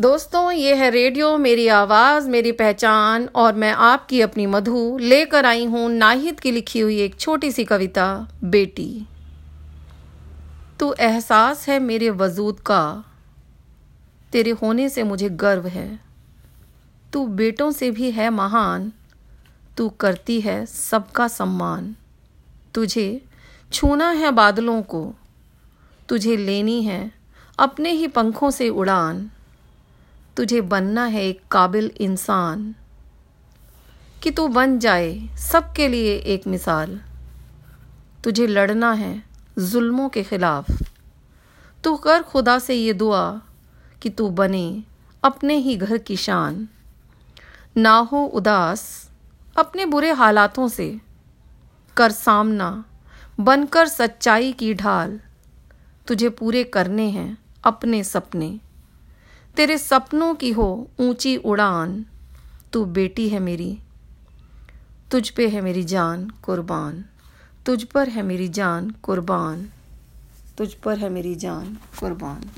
दोस्तों, ये है रेडियो, मेरी आवाज़, मेरी पहचान और मैं आपकी अपनी मधु। लेकर आई हूँ नाहिद की लिखी हुई एक छोटी सी कविता, बेटी। तू एहसास है मेरे वजूद का। तेरे होने से मुझे गर्व है। तू बेटों से भी है महान। तू करती है सबका सम्मान। तुझे छूना है बादलों को। तुझे लेनी है अपने ही पंखों से उड़ान। तुझे बनना है एक काबिल इंसान। कि तू बन जाए सबके लिए एक मिसाल। तुझे लड़ना है जुल्मों के ख़िलाफ़। तू कर खुदा से ये दुआ कि तू बने अपने ही घर की शान। ना हो उदास अपने बुरे हालातों से। कर सामना बनकर सच्चाई की ढाल। तुझे पूरे करने हैं अपने सपने। तेरे सपनों की हो ऊँची उड़ान। तू बेटी है मेरी, तुझ पे है मेरी जान कुर्बान। तुझ पर है मेरी जान कुर्बान, तुझ पर है मेरी जान कुर्बान।